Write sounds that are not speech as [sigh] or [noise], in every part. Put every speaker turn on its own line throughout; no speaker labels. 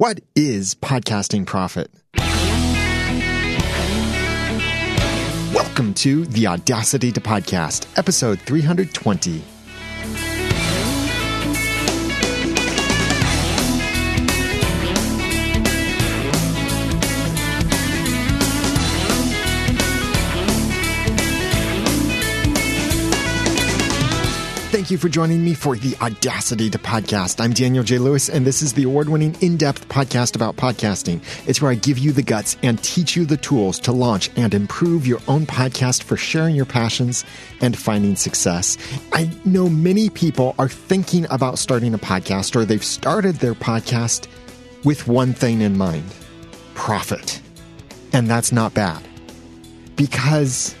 What is podcasting profit? Welcome to the Audacity to Podcast, episode 320. Thank you for joining me for the Audacity to Podcast. I'm Daniel J. Lewis, and this is the award winning in depth podcast about podcasting. It's where I give you the guts and teach you the tools to launch and improve your own podcast for sharing your passions and finding success. I know many people are thinking about starting a podcast or they've started their podcast with one thing in mind profit. And that's not bad because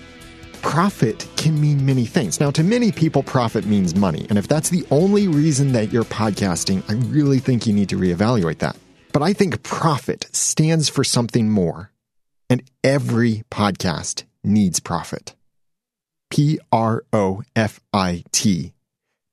profit can mean many things. Now, to many people, profit means money. And if that's the only reason that you're podcasting, I really think you need to reevaluate that. But I think profit stands for something more. And every podcast needs profit. P R O F I T.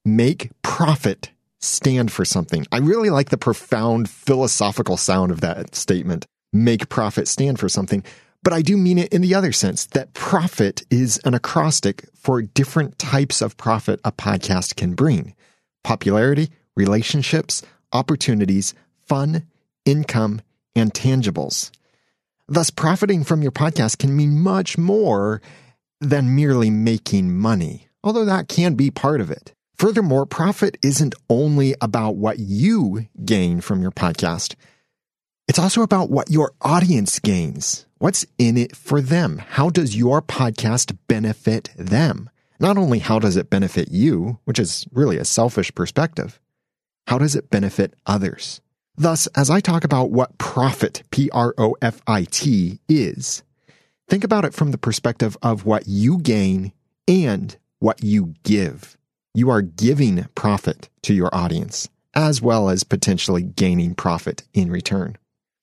Make profit stand for something. I really like the profound philosophical sound of that statement. Make profit stand for something but I do mean it in the other sense that profit is an acrostic for different types of profit a podcast can bring popularity, relationships, opportunities, fun, income, and tangibles. Thus, profiting from your podcast can mean much more than merely making money, although that can be part of it. Furthermore, profit isn't only about what you gain from your podcast. It's also about what your audience gains. What's in it for them? How does your podcast benefit them? Not only how does it benefit you, which is really a selfish perspective, how does it benefit others? Thus, as I talk about what profit, P R O F I T, is, think about it from the perspective of what you gain and what you give. You are giving profit to your audience, as well as potentially gaining profit in return.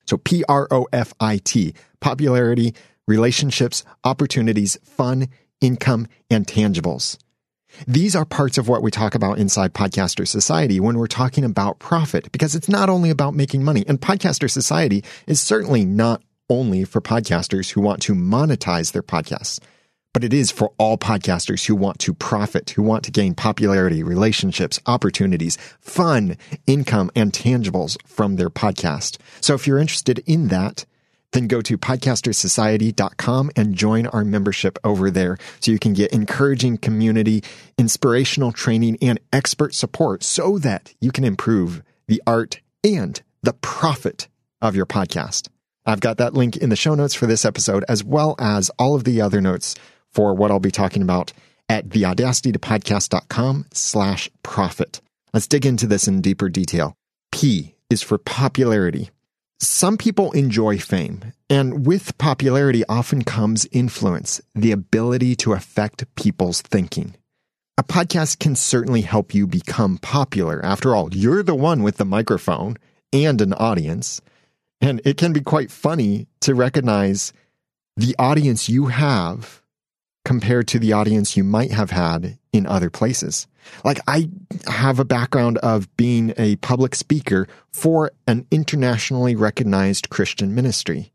So P R O F I T, popularity, relationships, opportunities, fun, income, and tangibles. These are parts of what we talk about inside Podcaster Society when we're talking about profit, because it's not only about making money. And Podcaster Society is certainly not only for podcasters who want to monetize their podcasts but it is for all podcasters who want to profit, who want to gain popularity, relationships, opportunities, fun, income, and tangibles from their podcast. So if you're interested in that, then go to podcastersociety.com and join our membership over there so you can get encouraging community, inspirational training, and expert support so that you can improve the art and the profit of your podcast. I've got that link in the show notes for this episode, as well as all of the other notes for what I'll be talking about at theaudacitytopodcast.com slash profit. Let's dig into this in deeper detail. P is for popularity. Some people enjoy fame, and with popularity often comes influence, the ability to affect people's thinking. A podcast can certainly help you become popular. After all, you're the one with the microphone and an audience. And it can be quite funny to recognize the audience you have compared to the audience you might have had in other places. Like I have a background of being a public speaker for an internationally recognized Christian ministry.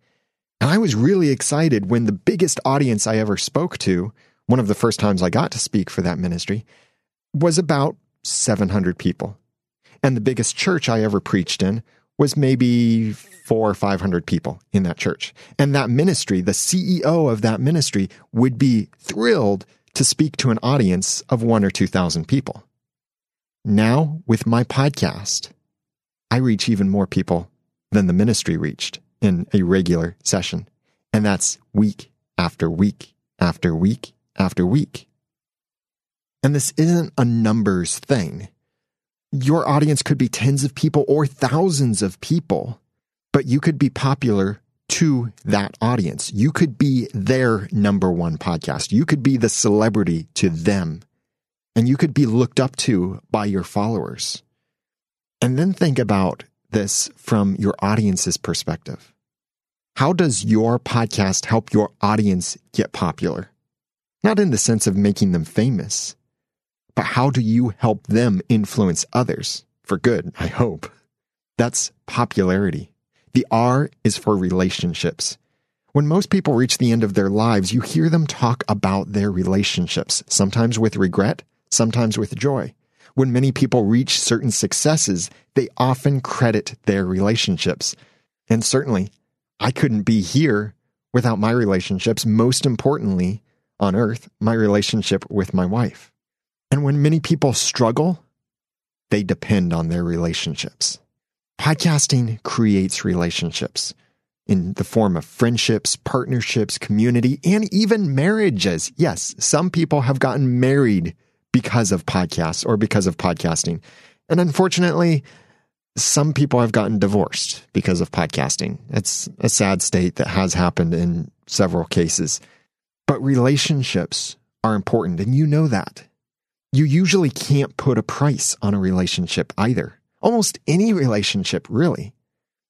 And I was really excited when the biggest audience I ever spoke to, one of the first times I got to speak for that ministry, was about 700 people. And the biggest church I ever preached in was maybe four or 500 people in that church. And that ministry, the CEO of that ministry would be thrilled to speak to an audience of one or 2,000 people. Now, with my podcast, I reach even more people than the ministry reached in a regular session. And that's week after week after week after week. And this isn't a numbers thing your audience could be tens of people or thousands of people, but you could be popular to that audience. You could be their number one podcast. You could be the celebrity to them and you could be looked up to by your followers. And then think about this from your audience's perspective. How does your podcast help your audience get popular? Not in the sense of making them famous, but how do you help them influence others for good? I hope. That's popularity. The R is for relationships. When most people reach the end of their lives, you hear them talk about their relationships, sometimes with regret, sometimes with joy. When many people reach certain successes, they often credit their relationships. And certainly, I couldn't be here without my relationships, most importantly on earth, my relationship with my wife. And when many people struggle, they depend on their relationships. Podcasting creates relationships in the form of friendships, partnerships, community, and even marriages. Yes, some people have gotten married because of podcasts or because of podcasting. And unfortunately, some people have gotten divorced because of podcasting. It's a sad state that has happened in several cases. But relationships are important, and you know that. You usually can't put a price on a relationship either. Almost any relationship, really.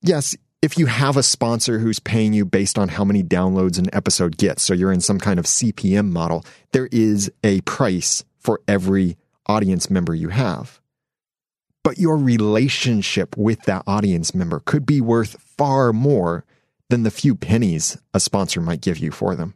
Yes, if you have a sponsor who's paying you based on how many downloads an episode gets, so you're in some kind of CPM model, there is a price for every audience member you have. But your relationship with that audience member could be worth far more than the few pennies a sponsor might give you for them.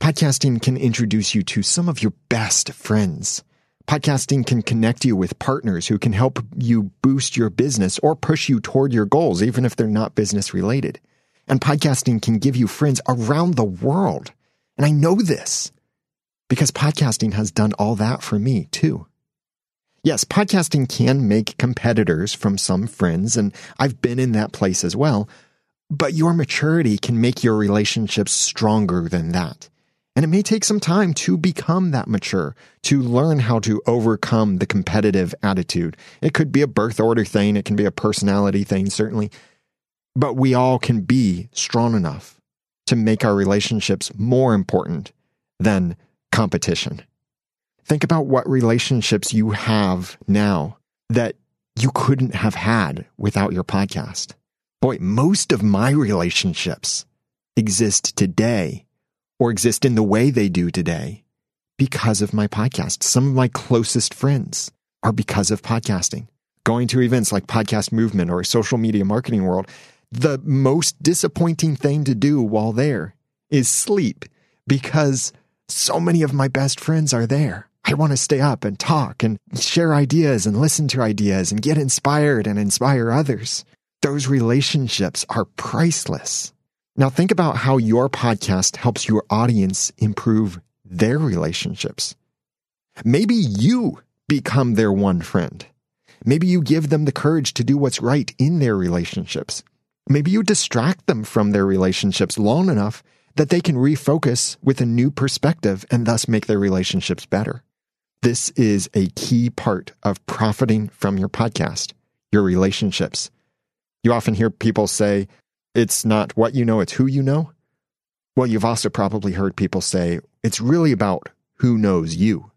Podcasting can introduce you to some of your best friends. Podcasting can connect you with partners who can help you boost your business or push you toward your goals, even if they're not business related. And podcasting can give you friends around the world. And I know this because podcasting has done all that for me too. Yes, podcasting can make competitors from some friends, and I've been in that place as well. But your maturity can make your relationships stronger than that. And it may take some time to become that mature, to learn how to overcome the competitive attitude. It could be a birth order thing, it can be a personality thing, certainly. But we all can be strong enough to make our relationships more important than competition. Think about what relationships you have now that you couldn't have had without your podcast. Boy, most of my relationships exist today or exist in the way they do today because of my podcast. Some of my closest friends are because of podcasting. Going to events like Podcast Movement or Social Media Marketing World, the most disappointing thing to do while there is sleep because so many of my best friends are there. I want to stay up and talk and share ideas and listen to ideas and get inspired and inspire others. Those relationships are priceless. Now, think about how your podcast helps your audience improve their relationships. Maybe you become their one friend. Maybe you give them the courage to do what's right in their relationships. Maybe you distract them from their relationships long enough that they can refocus with a new perspective and thus make their relationships better. This is a key part of profiting from your podcast, your relationships. You often hear people say, it's not what you know, it's who you know. Well, you've also probably heard people say, it's really about who knows you.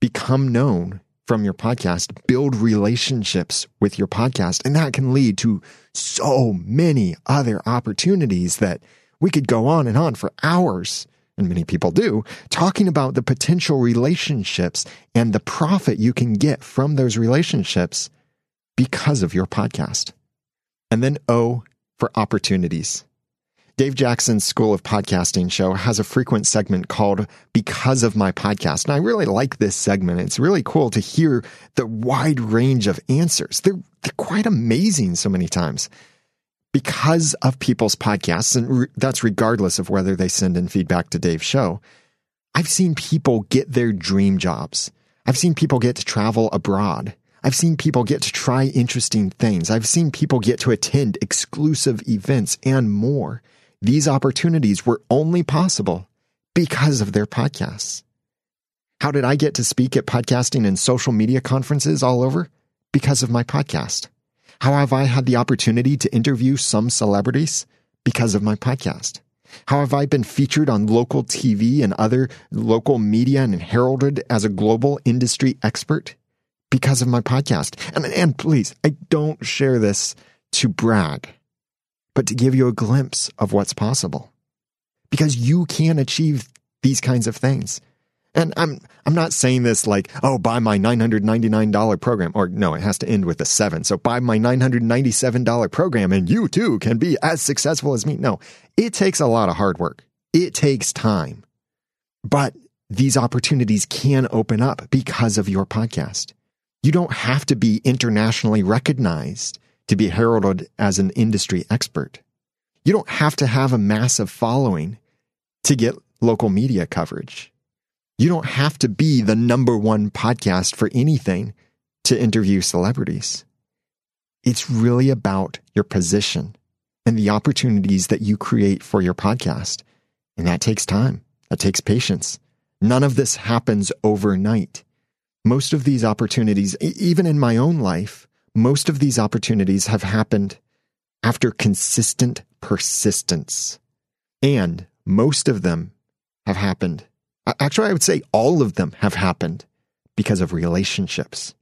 Become known from your podcast, build relationships with your podcast, and that can lead to so many other opportunities that we could go on and on for hours and many people do, talking about the potential relationships and the profit you can get from those relationships because of your podcast. And then O for opportunities. Dave Jackson's School of Podcasting show has a frequent segment called Because of My Podcast. And I really like this segment. It's really cool to hear the wide range of answers. They're, they're quite amazing so many times because of people's podcasts, and re- that's regardless of whether they send in feedback to Dave's show, I've seen people get their dream jobs. I've seen people get to travel abroad. I've seen people get to try interesting things. I've seen people get to attend exclusive events and more. These opportunities were only possible because of their podcasts. How did I get to speak at podcasting and social media conferences all over? Because of my podcast. How have I had the opportunity to interview some celebrities? Because of my podcast. How have I been featured on local TV and other local media and heralded as a global industry expert? Because of my podcast. And, and please, I don't share this to brag, but to give you a glimpse of what's possible. Because you can achieve these kinds of things. And I'm I'm not saying this like, oh, buy my $999 program. Or no, it has to end with a seven. So buy my $997 program and you too can be as successful as me. No, it takes a lot of hard work. It takes time. But these opportunities can open up because of your podcast. You don't have to be internationally recognized to be heralded as an industry expert. You don't have to have a massive following to get local media coverage. You don't have to be the number one podcast for anything to interview celebrities. It's really about your position and the opportunities that you create for your podcast. And that takes time. That takes patience. None of this happens overnight. Most of these opportunities, even in my own life, most of these opportunities have happened after consistent persistence. And most of them have happened. Actually, I would say all of them have happened because of relationships.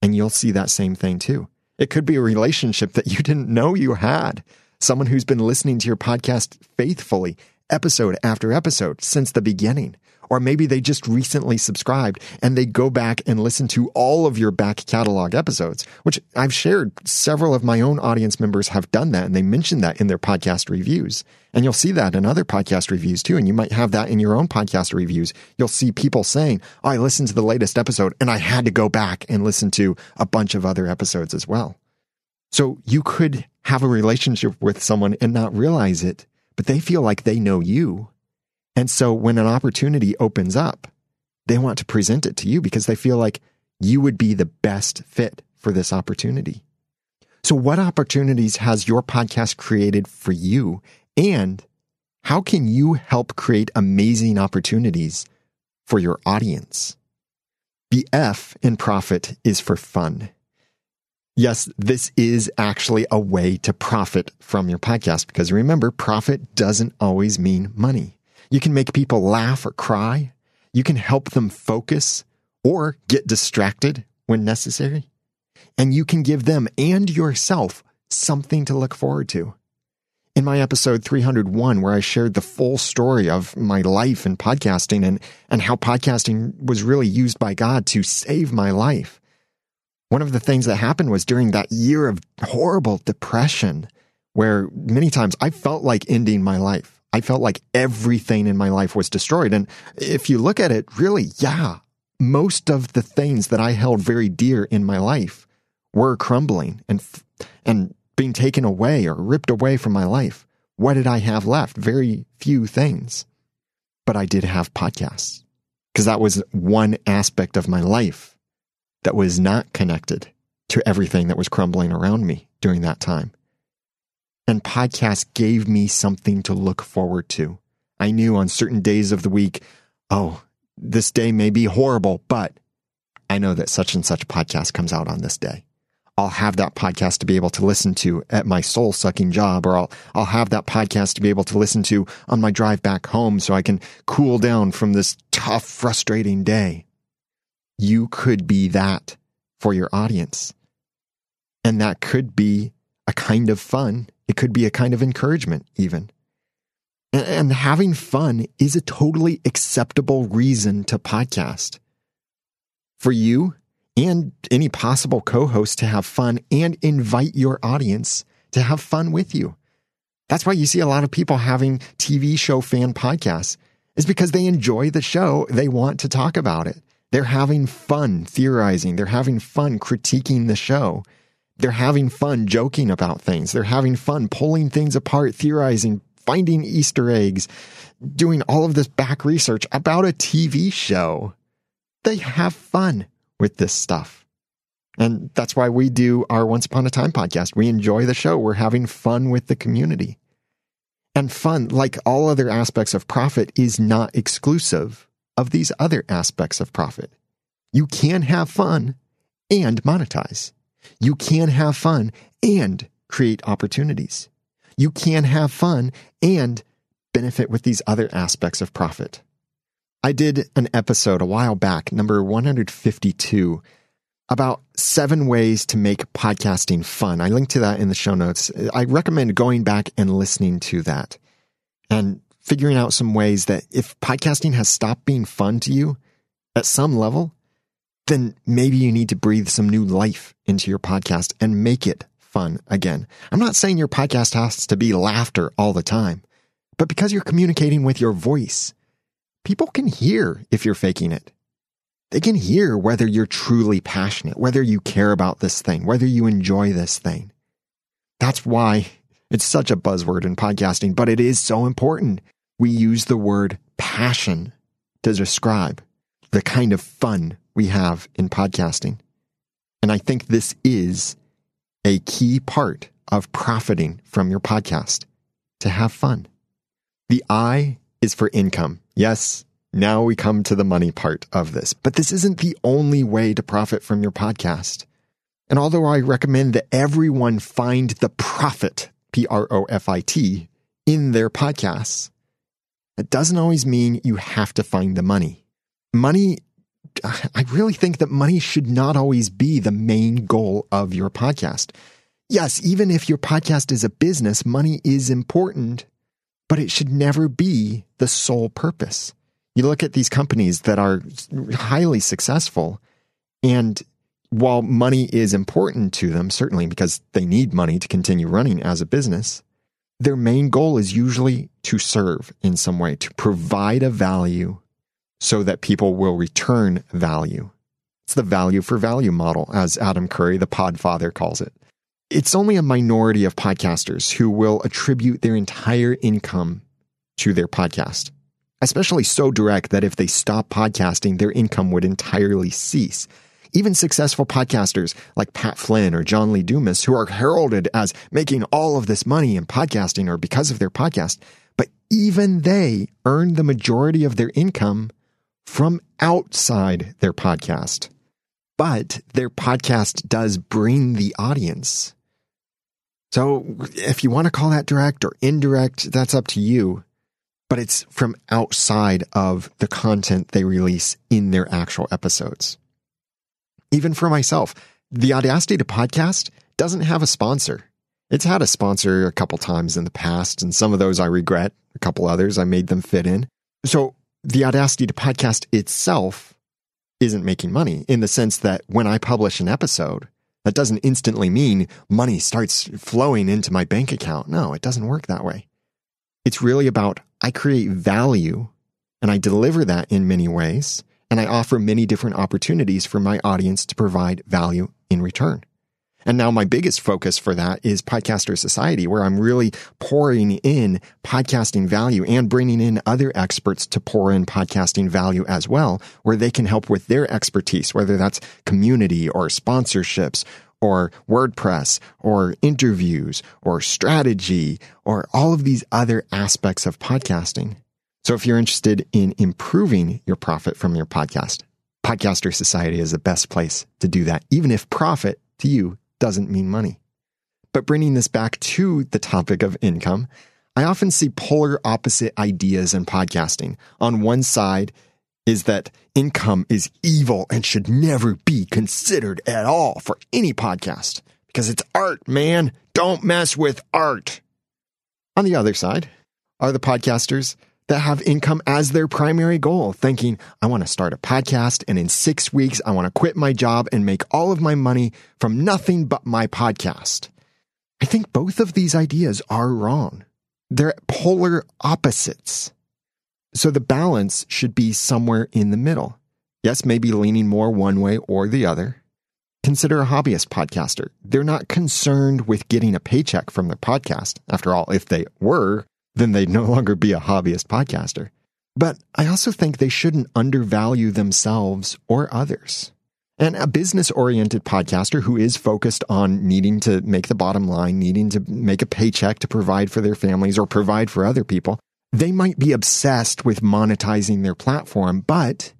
And you'll see that same thing too. It could be a relationship that you didn't know you had. Someone who's been listening to your podcast faithfully, episode after episode, since the beginning. Or maybe they just recently subscribed and they go back and listen to all of your back catalog episodes, which I've shared. Several of my own audience members have done that and they mention that in their podcast reviews. And you'll see that in other podcast reviews too. And you might have that in your own podcast reviews. You'll see people saying, Oh, I listened to the latest episode and I had to go back and listen to a bunch of other episodes as well. So you could have a relationship with someone and not realize it, but they feel like they know you and so when an opportunity opens up, they want to present it to you because they feel like you would be the best fit for this opportunity. So what opportunities has your podcast created for you? And how can you help create amazing opportunities for your audience? The F in profit is for fun. Yes, this is actually a way to profit from your podcast because remember, profit doesn't always mean money. You can make people laugh or cry. You can help them focus or get distracted when necessary. And you can give them and yourself something to look forward to. In my episode 301, where I shared the full story of my life in podcasting and, and how podcasting was really used by God to save my life, one of the things that happened was during that year of horrible depression, where many times I felt like ending my life. I felt like everything in my life was destroyed. And if you look at it, really, yeah, most of the things that I held very dear in my life were crumbling and, and being taken away or ripped away from my life. What did I have left? Very few things. But I did have podcasts because that was one aspect of my life that was not connected to everything that was crumbling around me during that time and podcasts gave me something to look forward to. I knew on certain days of the week, oh, this day may be horrible, but I know that such and such podcast comes out on this day. I'll have that podcast to be able to listen to at my soul sucking job, or I'll, I'll have that podcast to be able to listen to on my drive back home so I can cool down from this tough, frustrating day. You could be that for your audience. And that could be a kind of fun it could be a kind of encouragement, even. And having fun is a totally acceptable reason to podcast. For you and any possible co host to have fun and invite your audience to have fun with you. That's why you see a lot of people having TV show fan podcasts, is because they enjoy the show. They want to talk about it. They're having fun theorizing. They're having fun critiquing the show. They're having fun joking about things. They're having fun pulling things apart, theorizing, finding Easter eggs, doing all of this back research about a TV show. They have fun with this stuff. And that's why we do our Once Upon a Time podcast. We enjoy the show. We're having fun with the community. And fun, like all other aspects of profit, is not exclusive of these other aspects of profit. You can have fun and monetize. You can have fun and create opportunities. You can have fun and benefit with these other aspects of profit. I did an episode a while back, number 152, about seven ways to make podcasting fun. I linked to that in the show notes. I recommend going back and listening to that. And figuring out some ways that if podcasting has stopped being fun to you at some level, then maybe you need to breathe some new life into your podcast and make it fun again. I'm not saying your podcast has to be laughter all the time, but because you're communicating with your voice, people can hear if you're faking it. They can hear whether you're truly passionate, whether you care about this thing, whether you enjoy this thing. That's why it's such a buzzword in podcasting, but it is so important. We use the word passion to describe the kind of fun we have in podcasting. And I think this is a key part of profiting from your podcast to have fun. The I is for income. Yes, now we come to the money part of this, but this isn't the only way to profit from your podcast. And although I recommend that everyone find the profit, P R O F I T, in their podcasts, it doesn't always mean you have to find the money. Money, [sighs] I really think that money should not always be the main goal of your podcast. Yes, even if your podcast is a business, money is important, but it should never be the sole purpose. You look at these companies that are highly successful, and while money is important to them, certainly because they need money to continue running as a business, their main goal is usually to serve in some way, to provide a value so that people will return value. It's the value for value model, as Adam Curry, the podfather, calls it. It's only a minority of podcasters who will attribute their entire income to their podcast, especially so direct that if they stop podcasting, their income would entirely cease. Even successful podcasters like Pat Flynn or John Lee Dumas, who are heralded as making all of this money in podcasting or because of their podcast, but even they earn the majority of their income from outside their podcast. But their podcast does bring the audience. So if you want to call that direct or indirect, that's up to you. But it's from outside of the content they release in their actual episodes. Even for myself, the Audacity to Podcast doesn't have a sponsor. It's had a sponsor a couple times in the past, and some of those I regret. A couple others I made them fit in. So the Audacity to Podcast itself isn't making money in the sense that when I publish an episode, that doesn't instantly mean money starts flowing into my bank account. No, it doesn't work that way. It's really about I create value and I deliver that in many ways and I offer many different opportunities for my audience to provide value in return. And now my biggest focus for that is Podcaster Society, where I'm really pouring in podcasting value and bringing in other experts to pour in podcasting value as well, where they can help with their expertise, whether that's community or sponsorships or WordPress or interviews or strategy or all of these other aspects of podcasting. So if you're interested in improving your profit from your podcast, Podcaster Society is the best place to do that, even if profit to you doesn't mean money. But bringing this back to the topic of income, I often see polar opposite ideas in podcasting. On one side is that income is evil and should never be considered at all for any podcast because it's art, man. Don't mess with art. On the other side are the podcasters that have income as their primary goal, thinking, I want to start a podcast and in six weeks, I want to quit my job and make all of my money from nothing but my podcast. I think both of these ideas are wrong. They're polar opposites. So the balance should be somewhere in the middle. Yes, maybe leaning more one way or the other. Consider a hobbyist podcaster. They're not concerned with getting a paycheck from their podcast. After all, if they were, then they'd no longer be a hobbyist podcaster. But I also think they shouldn't undervalue themselves or others. And a business oriented podcaster who is focused on needing to make the bottom line, needing to make a paycheck to provide for their families or provide for other people, they might be obsessed with monetizing their platform, but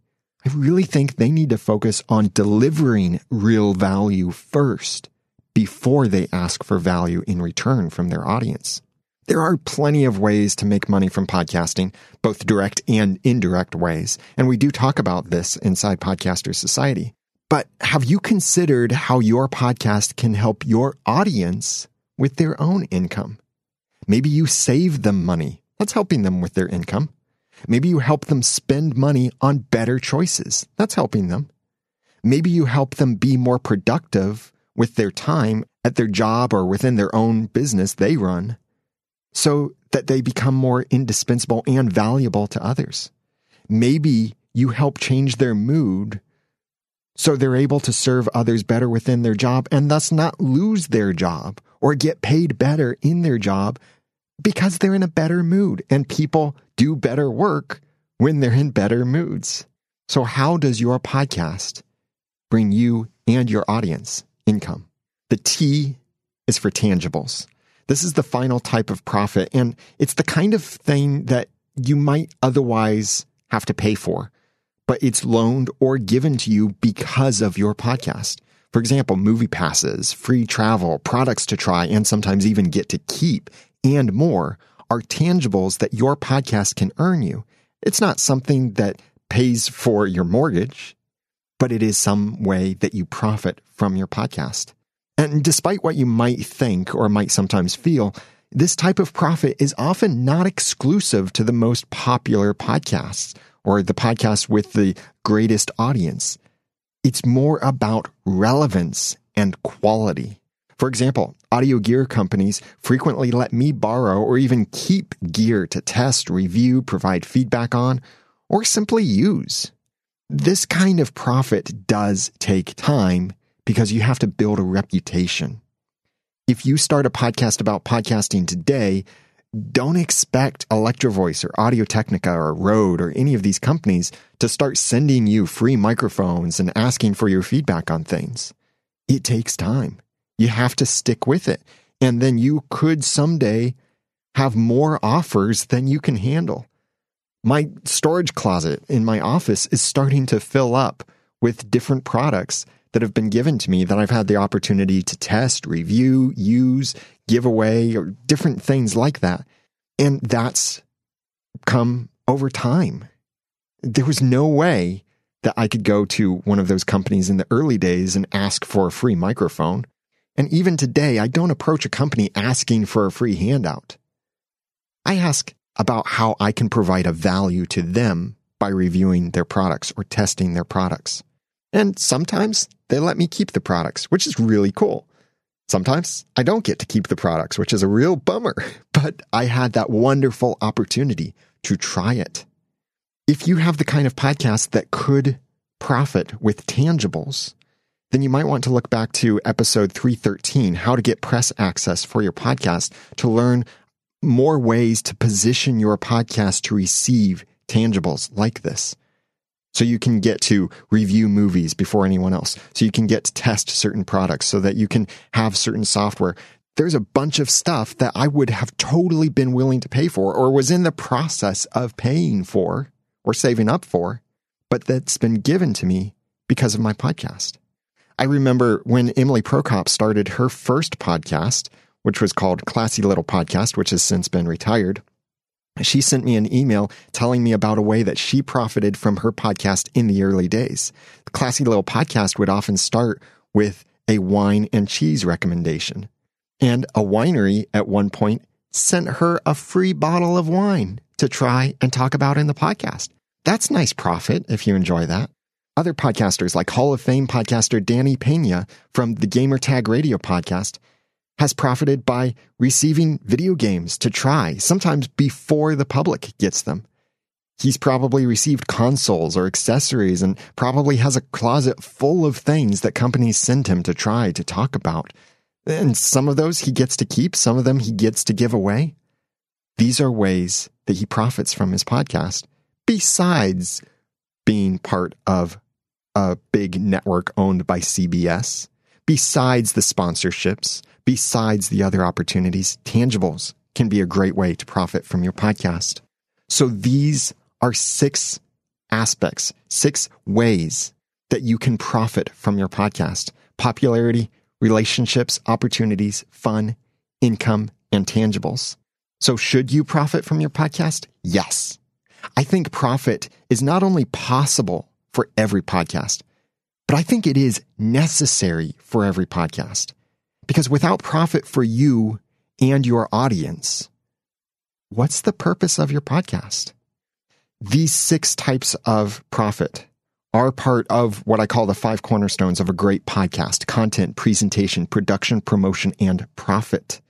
I really think they need to focus on delivering real value first before they ask for value in return from their audience. There are plenty of ways to make money from podcasting, both direct and indirect ways. And we do talk about this inside Podcaster Society. But have you considered how your podcast can help your audience with their own income? Maybe you save them money. That's helping them with their income. Maybe you help them spend money on better choices. That's helping them. Maybe you help them be more productive with their time at their job or within their own business they run so that they become more indispensable and valuable to others. Maybe you help change their mood so they're able to serve others better within their job and thus not lose their job or get paid better in their job because they're in a better mood and people do better work when they're in better moods. So, how does your podcast bring you and your audience income? The T is for tangibles. This is the final type of profit, and it's the kind of thing that you might otherwise have to pay for, but it's loaned or given to you because of your podcast. For example, movie passes, free travel, products to try, and sometimes even get to keep, and more are tangibles that your podcast can earn you. It's not something that pays for your mortgage, but it is some way that you profit from your podcast. And despite what you might think or might sometimes feel, this type of profit is often not exclusive to the most popular podcasts or the podcast with the greatest audience. It's more about relevance and quality. For example, audio gear companies frequently let me borrow or even keep gear to test, review, provide feedback on, or simply use. This kind of profit does take time because you have to build a reputation. If you start a podcast about podcasting today, don't expect Electro-Voice or Audio Technica or Rode or any of these companies to start sending you free microphones and asking for your feedback on things. It takes time. You have to stick with it. And then you could someday have more offers than you can handle. My storage closet in my office is starting to fill up with different products that have been given to me that I've had the opportunity to test, review, use, give away, or different things like that. And that's come over time. There was no way that I could go to one of those companies in the early days and ask for a free microphone. And even today, I don't approach a company asking for a free handout. I ask about how I can provide a value to them by reviewing their products or testing their products. And sometimes they let me keep the products, which is really cool. Sometimes I don't get to keep the products, which is a real bummer, [laughs] but I had that wonderful opportunity to try it. If you have the kind of podcast that could profit with tangibles, then you might want to look back to episode 313, how to get press access for your podcast to learn more ways to position your podcast to receive tangibles like this. So you can get to review movies before anyone else. So you can get to test certain products so that you can have certain software. There's a bunch of stuff that I would have totally been willing to pay for or was in the process of paying for or saving up for, but that's been given to me because of my podcast. I remember when Emily Prokop started her first podcast, which was called Classy Little Podcast, which has since been retired she sent me an email telling me about a way that she profited from her podcast in the early days. The classy little podcast would often start with a wine and cheese recommendation. And a winery at one point sent her a free bottle of wine to try and talk about in the podcast. That's nice profit if you enjoy that. Other podcasters like Hall of Fame podcaster Danny Pena from the Gamertag Radio podcast has profited by receiving video games to try, sometimes before the public gets them. He's probably received consoles or accessories and probably has a closet full of things that companies send him to try to talk about. And some of those he gets to keep, some of them he gets to give away. These are ways that he profits from his podcast, besides being part of a big network owned by CBS, besides the sponsorships, besides the other opportunities, tangibles can be a great way to profit from your podcast. So these are six aspects, six ways that you can profit from your podcast popularity, relationships, opportunities, fun, income, and tangibles. So, should you profit from your podcast? Yes. I think profit is not only possible for every podcast, but I think it is necessary for every podcast. Because without profit for you and your audience, what's the purpose of your podcast? These six types of profit are part of what I call the five cornerstones of a great podcast content, presentation, production, promotion, and profit.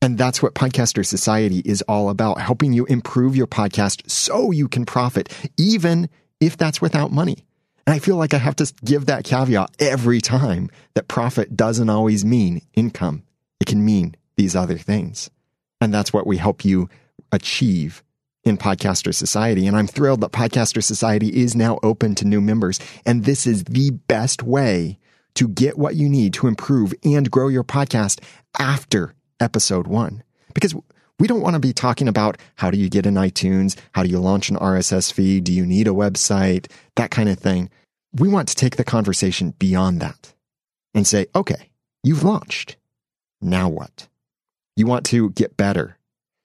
And that's what Podcaster Society is all about, helping you improve your podcast so you can profit, even if that's without money. And I feel like I have to give that caveat every time that profit doesn't always mean income. It can mean these other things. And that's what we help you achieve in Podcaster Society. And I'm thrilled that Podcaster Society is now open to new members. And this is the best way to get what you need to improve and grow your podcast after episode one. Because we don't want to be talking about how do you get in iTunes? How do you launch an RSS feed? Do you need a website? That kind of thing. We want to take the conversation beyond that and say, okay, you've launched. Now what? You want to get better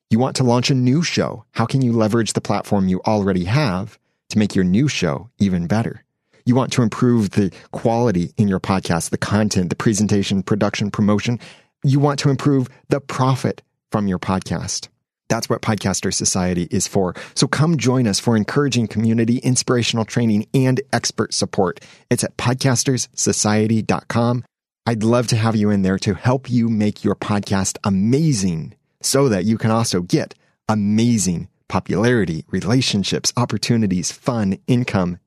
you want to launch a new show. How can you leverage the platform you already have to make your new show even better? You want to improve the quality in your podcast, the content, the presentation, production, promotion. You want to improve the profit from your podcast. That's what Podcaster Society is for. So come join us for encouraging community, inspirational training, and expert support. It's at podcasterssociety.com. I'd love to have you in there to help you make your podcast amazing so that you can also get amazing popularity, relationships, opportunities, fun, income,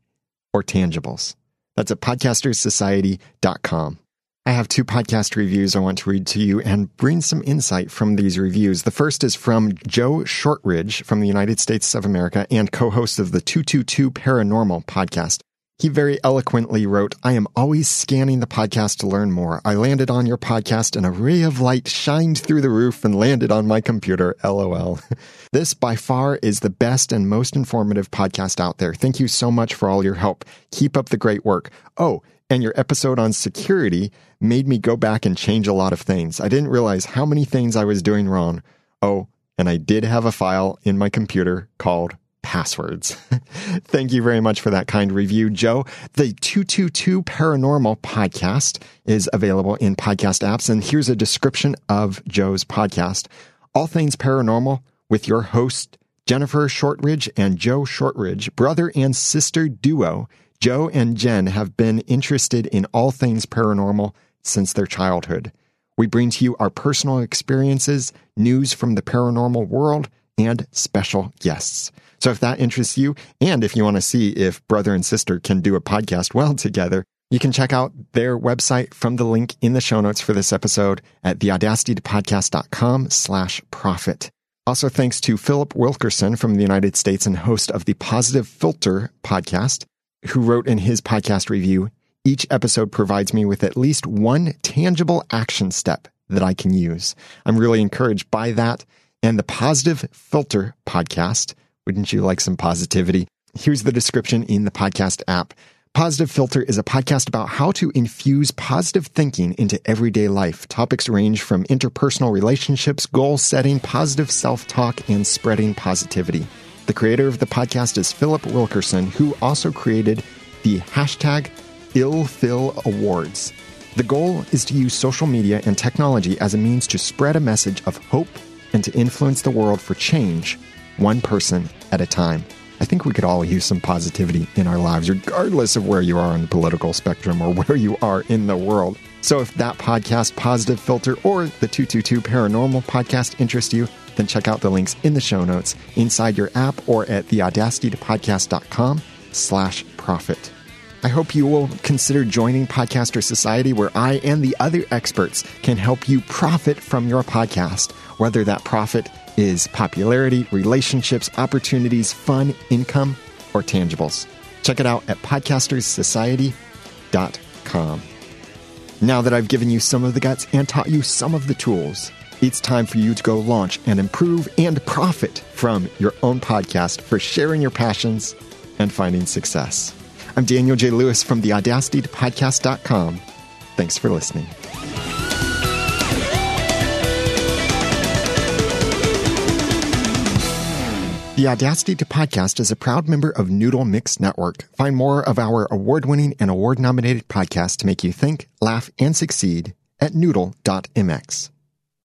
or tangibles. That's at podcasterssociety.com. I have two podcast reviews I want to read to you and bring some insight from these reviews. The first is from Joe Shortridge from the United States of America and co-host of the 222 Paranormal podcast. He very eloquently wrote, I am always scanning the podcast to learn more. I landed on your podcast and a ray of light shined through the roof and landed on my computer. LOL. [laughs] this by far is the best and most informative podcast out there. Thank you so much for all your help. Keep up the great work. Oh, and your episode on security made me go back and change a lot of things. I didn't realize how many things I was doing wrong. Oh, and I did have a file in my computer called passwords. [laughs] Thank you very much for that kind review, Joe. The 222 Paranormal podcast is available in podcast apps. And here's a description of Joe's podcast All Things Paranormal with your host, Jennifer Shortridge and Joe Shortridge, brother and sister duo. Joe and Jen have been interested in all things paranormal since their childhood. We bring to you our personal experiences, news from the paranormal world, and special guests. So if that interests you, and if you want to see if brother and sister can do a podcast well together, you can check out their website from the link in the show notes for this episode at theaudacitytopodcast.com slash profit. Also, thanks to Philip Wilkerson from the United States and host of the Positive Filter podcast, who wrote in his podcast review, each episode provides me with at least one tangible action step that I can use. I'm really encouraged by that. And the Positive Filter podcast wouldn't you like some positivity? Here's the description in the podcast app. Positive Filter is a podcast about how to infuse positive thinking into everyday life. Topics range from interpersonal relationships, goal setting, positive self talk, and spreading positivity. The creator of the podcast is Philip Wilkerson, who also created the hashtag IllPhil Awards. The goal is to use social media and technology as a means to spread a message of hope and to influence the world for change one person at a time. I think we could all use some positivity in our lives, regardless of where you are on the political spectrum or [laughs] where you are in the world. So if that podcast, Positive Filter, or the 222 Paranormal podcast interest you, then check out the links in the show notes inside your app or at theaudacitytopodcast.com slash profit. I hope you will consider joining Podcaster Society where I and the other experts can help you profit from your podcast, whether that profit is popularity, relationships, opportunities, fun, income, or tangibles. Check it out at podcasterssociety.com. Now that I've given you some of the guts and taught you some of the tools, it's time for you to go launch and improve and profit from your own podcast for sharing your passions and finding success. I'm Daniel J. Lewis from the Audacity to Podcast.com. Thanks for listening. The Audacity to Podcast is a proud member of Noodle Mix Network. Find more of our award winning and award nominated podcasts to make you think, laugh, and succeed at noodle.mx.